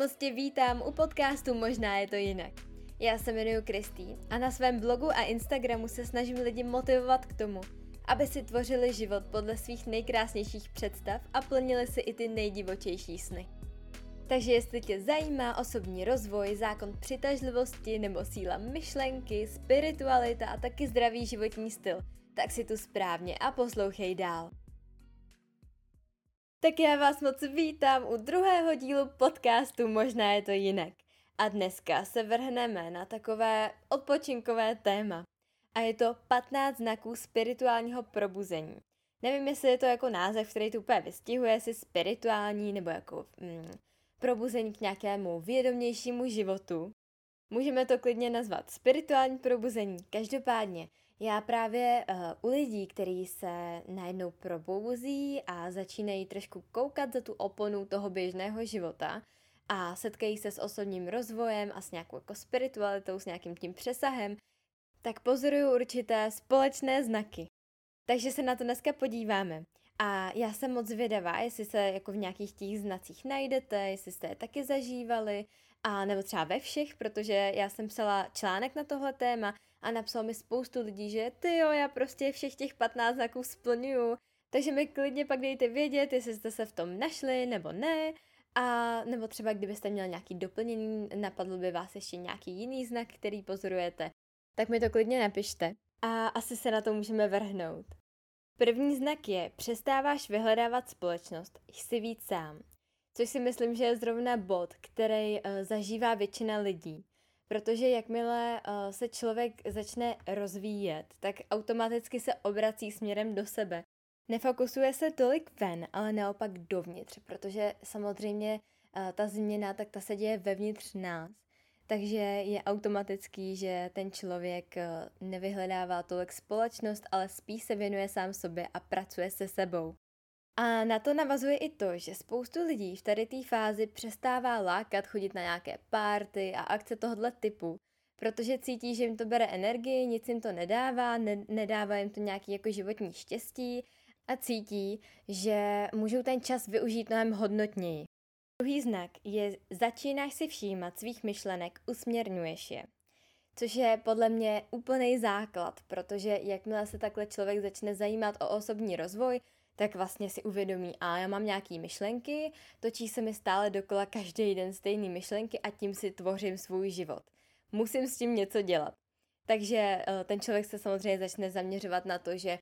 Moc tě vítám u podcastu Možná je to jinak. Já se jmenuji Kristý a na svém blogu a Instagramu se snažím lidi motivovat k tomu, aby si tvořili život podle svých nejkrásnějších představ a plnili si i ty nejdivočejší sny. Takže jestli tě zajímá osobní rozvoj, zákon přitažlivosti nebo síla myšlenky, spiritualita a taky zdravý životní styl, tak si tu správně a poslouchej dál. Tak já vás moc vítám u druhého dílu podcastu Možná je to jinak. A dneska se vrhneme na takové odpočinkové téma. A je to 15 znaků spirituálního probuzení. Nevím, jestli je to jako název, který tu úplně vystihuje, jestli spirituální nebo jako mm, probuzení k nějakému vědomějšímu životu. Můžeme to klidně nazvat spirituální probuzení. Každopádně, já právě uh, u lidí, kteří se najednou probouzí a začínají trošku koukat za tu oponu toho běžného života a setkají se s osobním rozvojem a s nějakou jako spiritualitou, s nějakým tím přesahem, tak pozoruju určité společné znaky. Takže se na to dneska podíváme. A já jsem moc zvědavá, jestli se jako v nějakých těch znacích najdete, jestli jste je taky zažívali, a nebo třeba ve všech, protože já jsem psala článek na tohle téma a napsal mi spoustu lidí, že ty jo, já prostě všech těch 15 znaků splňuju, takže mi klidně pak dejte vědět, jestli jste se v tom našli nebo ne, a nebo třeba kdybyste měl nějaký doplnění, napadl by vás ještě nějaký jiný znak, který pozorujete, tak mi to klidně napište a asi se na to můžeme vrhnout. První znak je, přestáváš vyhledávat společnost, jsi víc sám. Což si myslím, že je zrovna bod, který uh, zažívá většina lidí. Protože jakmile uh, se člověk začne rozvíjet, tak automaticky se obrací směrem do sebe. Nefokusuje se tolik ven, ale naopak dovnitř, protože samozřejmě uh, ta změna, tak ta se děje vevnitř nás. Takže je automatický, že ten člověk nevyhledává tolik společnost, ale spíš se věnuje sám sobě a pracuje se sebou. A na to navazuje i to, že spoustu lidí v tady té fázi přestává lákat chodit na nějaké párty a akce tohoto typu, protože cítí, že jim to bere energii, nic jim to nedává, ne- nedává jim to nějaký jako životní štěstí a cítí, že můžou ten čas využít mnohem hodnotněji. Druhý znak je, začínáš si všímat svých myšlenek, usměrňuješ je. Což je podle mě úplný základ, protože jakmile se takhle člověk začne zajímat o osobní rozvoj, tak vlastně si uvědomí, a já mám nějaký myšlenky, točí se mi stále dokola každý den stejné myšlenky a tím si tvořím svůj život. Musím s tím něco dělat. Takže eh, ten člověk se samozřejmě začne zaměřovat na to, že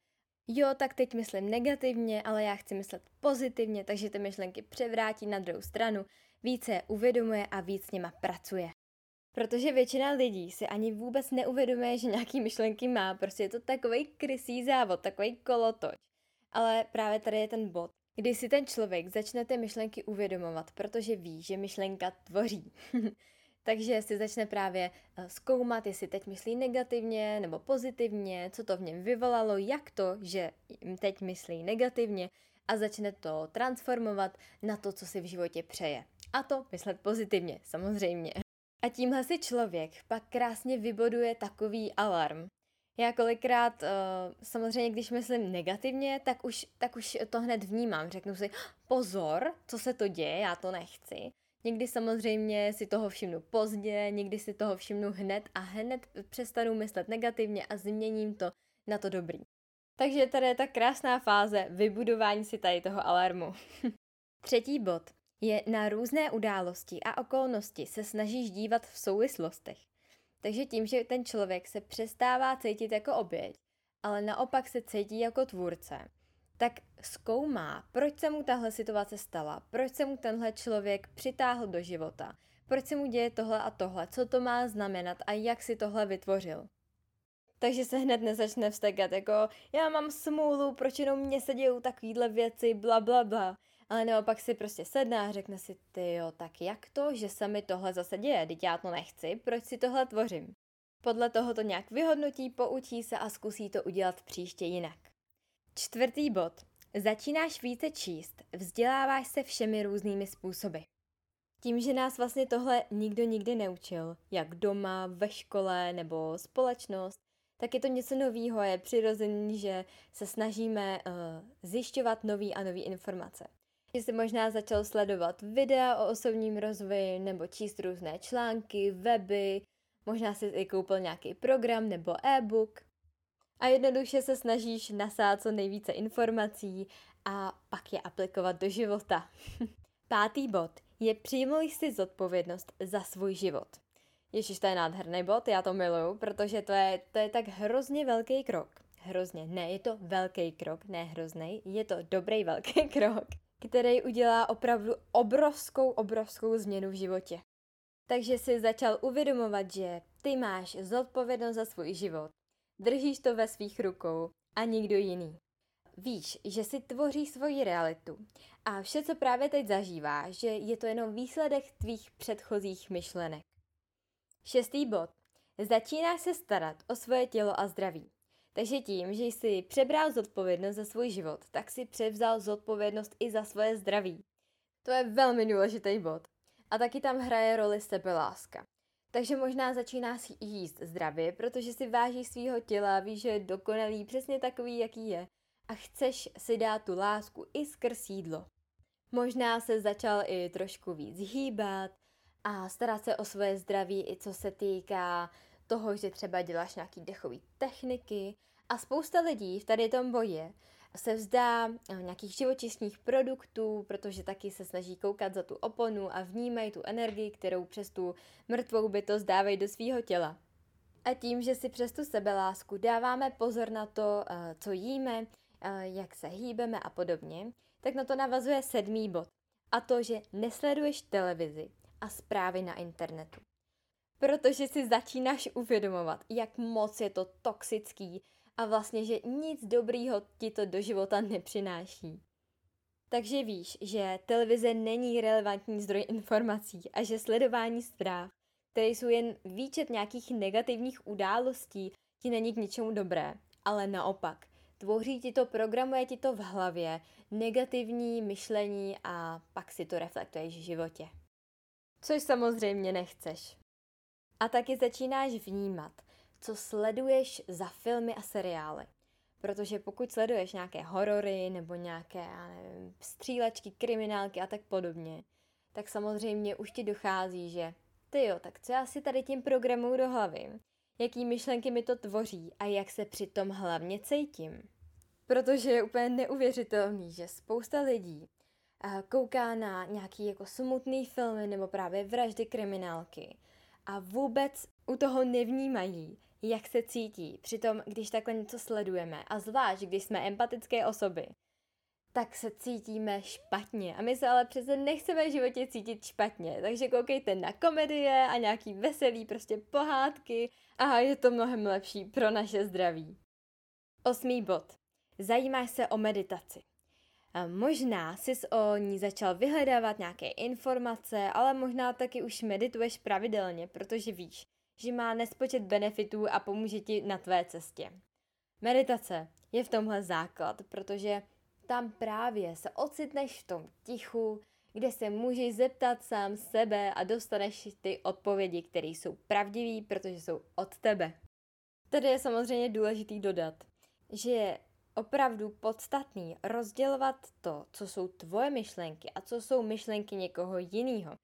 jo, tak teď myslím negativně, ale já chci myslet pozitivně, takže ty myšlenky převrátí na druhou stranu, více je uvědomuje a víc s nima pracuje. Protože většina lidí si ani vůbec neuvědomuje, že nějaký myšlenky má, prostě je to takový krysý závod, takový kolotoč. Ale právě tady je ten bod, kdy si ten člověk začne ty myšlenky uvědomovat, protože ví, že myšlenka tvoří. Takže si začne právě eh, zkoumat, jestli teď myslí negativně nebo pozitivně, co to v něm vyvolalo, jak to, že teď myslí negativně a začne to transformovat na to, co si v životě přeje. A to myslet pozitivně, samozřejmě. A tímhle si člověk pak krásně vyboduje takový alarm, já kolikrát, uh, samozřejmě, když myslím negativně, tak už, tak už to hned vnímám. Řeknu si, pozor, co se to děje, já to nechci. Někdy samozřejmě si toho všimnu pozdě, někdy si toho všimnu hned a hned přestanu myslet negativně a změním to na to dobrý. Takže tady je ta krásná fáze vybudování si tady toho alarmu. Třetí bod je na různé události a okolnosti se snažíš dívat v souvislostech. Takže tím, že ten člověk se přestává cítit jako oběť, ale naopak se cítí jako tvůrce, tak zkoumá, proč se mu tahle situace stala, proč se mu tenhle člověk přitáhl do života, proč se mu děje tohle a tohle, co to má znamenat a jak si tohle vytvořil. Takže se hned nezačne vstekat jako já mám smůlu, proč jenom mě se dějou takovýhle věci, bla bla bla ale naopak si prostě sedne a řekne si, ty jo, tak jak to, že se mi tohle zase děje, teď já to nechci, proč si tohle tvořím? Podle toho to nějak vyhodnotí, poučí se a zkusí to udělat příště jinak. Čtvrtý bod. Začínáš více číst, vzděláváš se všemi různými způsoby. Tím, že nás vlastně tohle nikdo nikdy neučil, jak doma, ve škole nebo společnost, tak je to něco novýho, je přirozený, že se snažíme uh, zjišťovat nový a nový informace. Že jsi možná začal sledovat videa o osobním rozvoji nebo číst různé články, weby, možná si i koupil nějaký program nebo e-book a jednoduše se snažíš nasát co nejvíce informací a pak je aplikovat do života. Pátý bod je přijmuj si zodpovědnost za svůj život. Ježíš, to je nádherný bod, já to miluju, protože to je, to je tak hrozně velký krok. Hrozně, ne, je to velký krok, ne hrozný, je to dobrý velký krok, který udělá opravdu obrovskou, obrovskou změnu v životě. Takže si začal uvědomovat, že ty máš zodpovědnost za svůj život, držíš to ve svých rukou a nikdo jiný. Víš, že si tvoří svoji realitu a vše, co právě teď zažíváš, že je to jenom výsledek tvých předchozích myšlenek. Šestý bod. Začínáš se starat o svoje tělo a zdraví. Takže tím, že jsi přebral zodpovědnost za svůj život, tak si převzal zodpovědnost i za svoje zdraví. To je velmi důležitý bod. A taky tam hraje roli sebeláska. Takže možná začínáš jíst zdravě, protože si vážíš svého těla, víš, že je dokonalý, přesně takový, jaký je. A chceš si dát tu lásku i skrz jídlo. Možná se začal i trošku víc hýbat a starat se o svoje zdraví, i co se týká toho, že třeba děláš nějaký dechový techniky. A spousta lidí v tady tom boji se vzdá eh, nějakých živočišních produktů, protože taky se snaží koukat za tu oponu a vnímají tu energii, kterou přes tu mrtvou bytost dávají do svého těla. A tím, že si přes tu sebelásku dáváme pozor na to, eh, co jíme, eh, jak se hýbeme a podobně, tak na to navazuje sedmý bod. A to, že nesleduješ televizi a zprávy na internetu. Protože si začínáš uvědomovat, jak moc je to toxický a vlastně, že nic dobrýho ti to do života nepřináší. Takže víš, že televize není relevantní zdroj informací a že sledování zpráv, které jsou jen výčet nějakých negativních událostí, ti není k ničemu dobré, ale naopak. Tvoří ti to, programuje ti to v hlavě, negativní myšlení a pak si to reflektuješ v životě. Což samozřejmě nechceš. A taky začínáš vnímat, co sleduješ za filmy a seriály. Protože pokud sleduješ nějaké horory nebo nějaké, já nevím, střílečky, kriminálky a tak podobně, tak samozřejmě už ti dochází, že ty jo, tak co já si tady tím programu do hlavy, jaký myšlenky mi to tvoří a jak se přitom hlavně cítím. Protože je úplně neuvěřitelný, že spousta lidí eh, kouká na nějaký jako smutný filmy nebo právě vraždy kriminálky a vůbec u toho nevnímají, jak se cítí. Přitom, když takhle něco sledujeme, a zvlášť, když jsme empatické osoby, tak se cítíme špatně. A my se ale přece nechceme v životě cítit špatně. Takže koukejte na komedie a nějaký veselý prostě pohádky a je to mnohem lepší pro naše zdraví. Osmý bod. Zajímáš se o meditaci. Možná jsi o ní začal vyhledávat nějaké informace, ale možná taky už medituješ pravidelně, protože víš, že má nespočet benefitů a pomůže ti na tvé cestě. Meditace je v tomhle základ, protože tam právě se ocitneš v tom tichu, kde se můžeš zeptat sám sebe a dostaneš ty odpovědi, které jsou pravdivé, protože jsou od tebe. Tady je samozřejmě důležitý dodat, že opravdu podstatný rozdělovat to, co jsou tvoje myšlenky a co jsou myšlenky někoho jiného.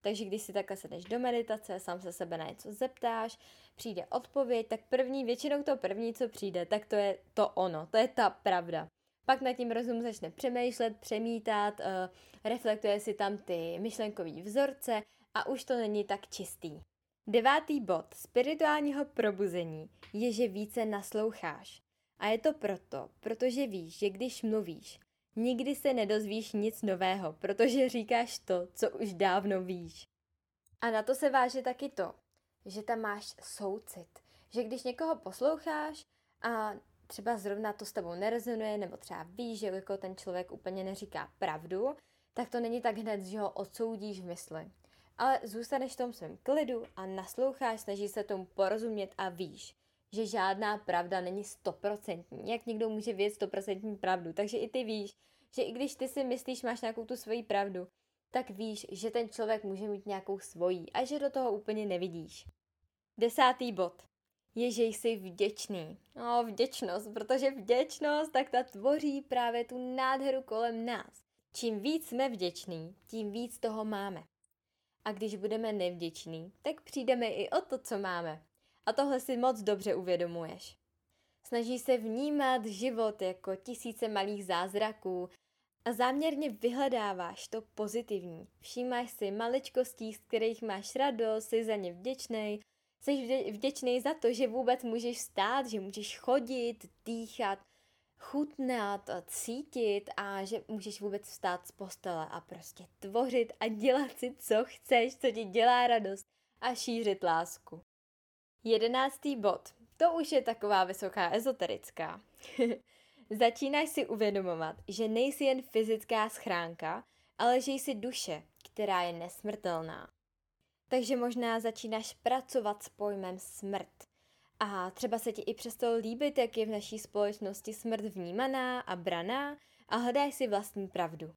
Takže když si takhle sedneš do meditace, sám se sebe na něco zeptáš, přijde odpověď, tak první, většinou to první, co přijde, tak to je to ono, to je ta pravda. Pak nad tím rozum začne přemýšlet, přemítat, uh, reflektuje si tam ty myšlenkové vzorce a už to není tak čistý. Devátý bod spirituálního probuzení je, že více nasloucháš. A je to proto, protože víš, že když mluvíš, Nikdy se nedozvíš nic nového, protože říkáš to, co už dávno víš. A na to se váže taky to, že tam máš soucit. Že když někoho posloucháš a třeba zrovna to s tebou nerezonuje, nebo třeba víš, že jako ten člověk úplně neříká pravdu, tak to není tak hned, že ho odsoudíš v mysli. Ale zůstaneš v tom svém klidu a nasloucháš, snažíš se tomu porozumět a víš, že žádná pravda není stoprocentní. Jak někdo může vědět stoprocentní pravdu? Takže i ty víš, že i když ty si myslíš, máš nějakou tu svoji pravdu, tak víš, že ten člověk může mít nějakou svojí a že do toho úplně nevidíš. Desátý bod je, že jsi vděčný. No, vděčnost, protože vděčnost, tak ta tvoří právě tu nádheru kolem nás. Čím víc jsme vděční, tím víc toho máme. A když budeme nevděční, tak přijdeme i o to, co máme. A tohle si moc dobře uvědomuješ. Snaží se vnímat život jako tisíce malých zázraků a záměrně vyhledáváš to pozitivní. Všímáš si maličkostí, z kterých máš radost, jsi za ně vděčný, jsi vděčný za to, že vůbec můžeš stát, že můžeš chodit, dýchat, chutnat, cítit a že můžeš vůbec vstát z postele a prostě tvořit a dělat si, co chceš, co ti dělá radost a šířit lásku. Jedenáctý bod. To už je taková vysoká ezoterická. Začínáš si uvědomovat, že nejsi jen fyzická schránka, ale že jsi duše, která je nesmrtelná. Takže možná začínáš pracovat s pojmem smrt. A třeba se ti i přesto líbit, jak je v naší společnosti smrt vnímaná a braná a hledáš si vlastní pravdu.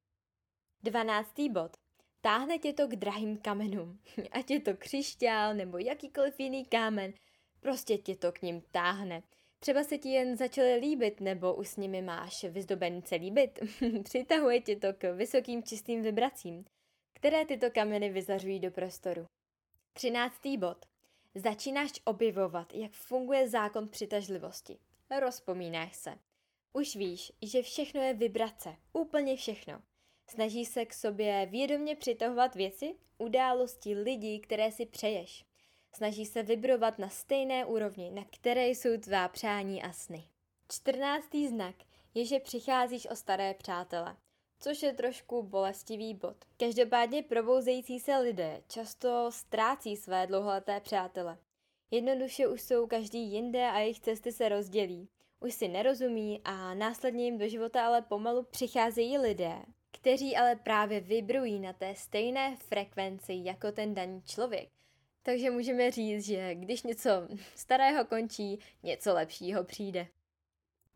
Dvanáctý bod. Táhne tě to k drahým kamenům. Ať je to křišťál nebo jakýkoliv jiný kámen, prostě tě to k ním táhne. Třeba se ti jen začaly líbit, nebo už s nimi máš vyzdobený celý byt. Přitahuje tě to k vysokým čistým vibracím, které tyto kameny vyzařují do prostoru. Třináctý bod. Začínáš objevovat, jak funguje zákon přitažlivosti. Rozpomínáš se. Už víš, že všechno je vibrace. Úplně všechno. Snažíš se k sobě vědomě přitahovat věci, události, lidi, které si přeješ. Snaží se vibrovat na stejné úrovni, na které jsou tvá přání a sny. Čtrnáctý znak je, že přicházíš o staré přátele, což je trošku bolestivý bod. Každopádně probouzející se lidé často ztrácí své dlouholeté přátele. Jednoduše už jsou každý jinde a jejich cesty se rozdělí. Už si nerozumí a následně jim do života ale pomalu přicházejí lidé, kteří ale právě vibrují na té stejné frekvenci jako ten daný člověk. Takže můžeme říct, že když něco starého končí, něco lepšího přijde.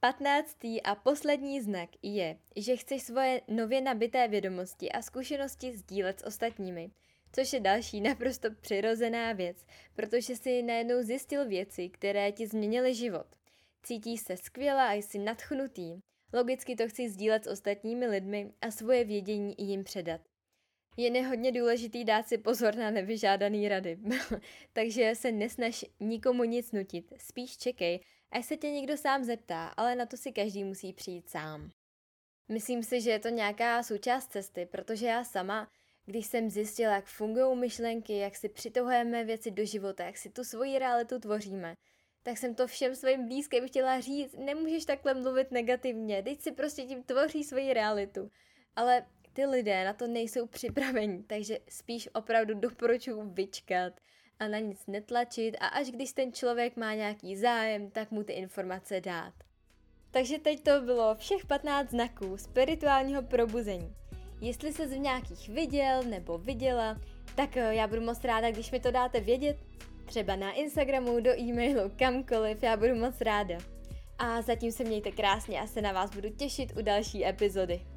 Patnáctý a poslední znak je, že chceš svoje nově nabité vědomosti a zkušenosti sdílet s ostatními, což je další naprosto přirozená věc, protože si najednou zjistil věci, které ti změnily život. Cítíš se skvěle a jsi nadchnutý. Logicky to chci sdílet s ostatními lidmi a svoje vědění jim předat. Je nehodně důležitý dát si pozor na nevyžádaný rady. Takže se nesnaž nikomu nic nutit, spíš čekej, až se tě někdo sám zeptá, ale na to si každý musí přijít sám. Myslím si, že je to nějaká součást cesty, protože já sama, když jsem zjistila, jak fungují myšlenky, jak si přitohujeme věci do života, jak si tu svoji realitu tvoříme, tak jsem to všem svým blízkým chtěla říct, nemůžeš takhle mluvit negativně, teď si prostě tím tvoří svoji realitu. Ale ty lidé na to nejsou připraveni, takže spíš opravdu doporučuji vyčkat a na nic netlačit a až když ten člověk má nějaký zájem, tak mu ty informace dát. Takže teď to bylo všech 15 znaků spirituálního probuzení. Jestli se z nějakých viděl nebo viděla, tak eh, já budu moc ráda, když mi to dáte vědět, třeba na Instagramu, do e-mailu, kamkoliv, já budu moc ráda. A zatím se mějte krásně a se na vás budu těšit u další epizody.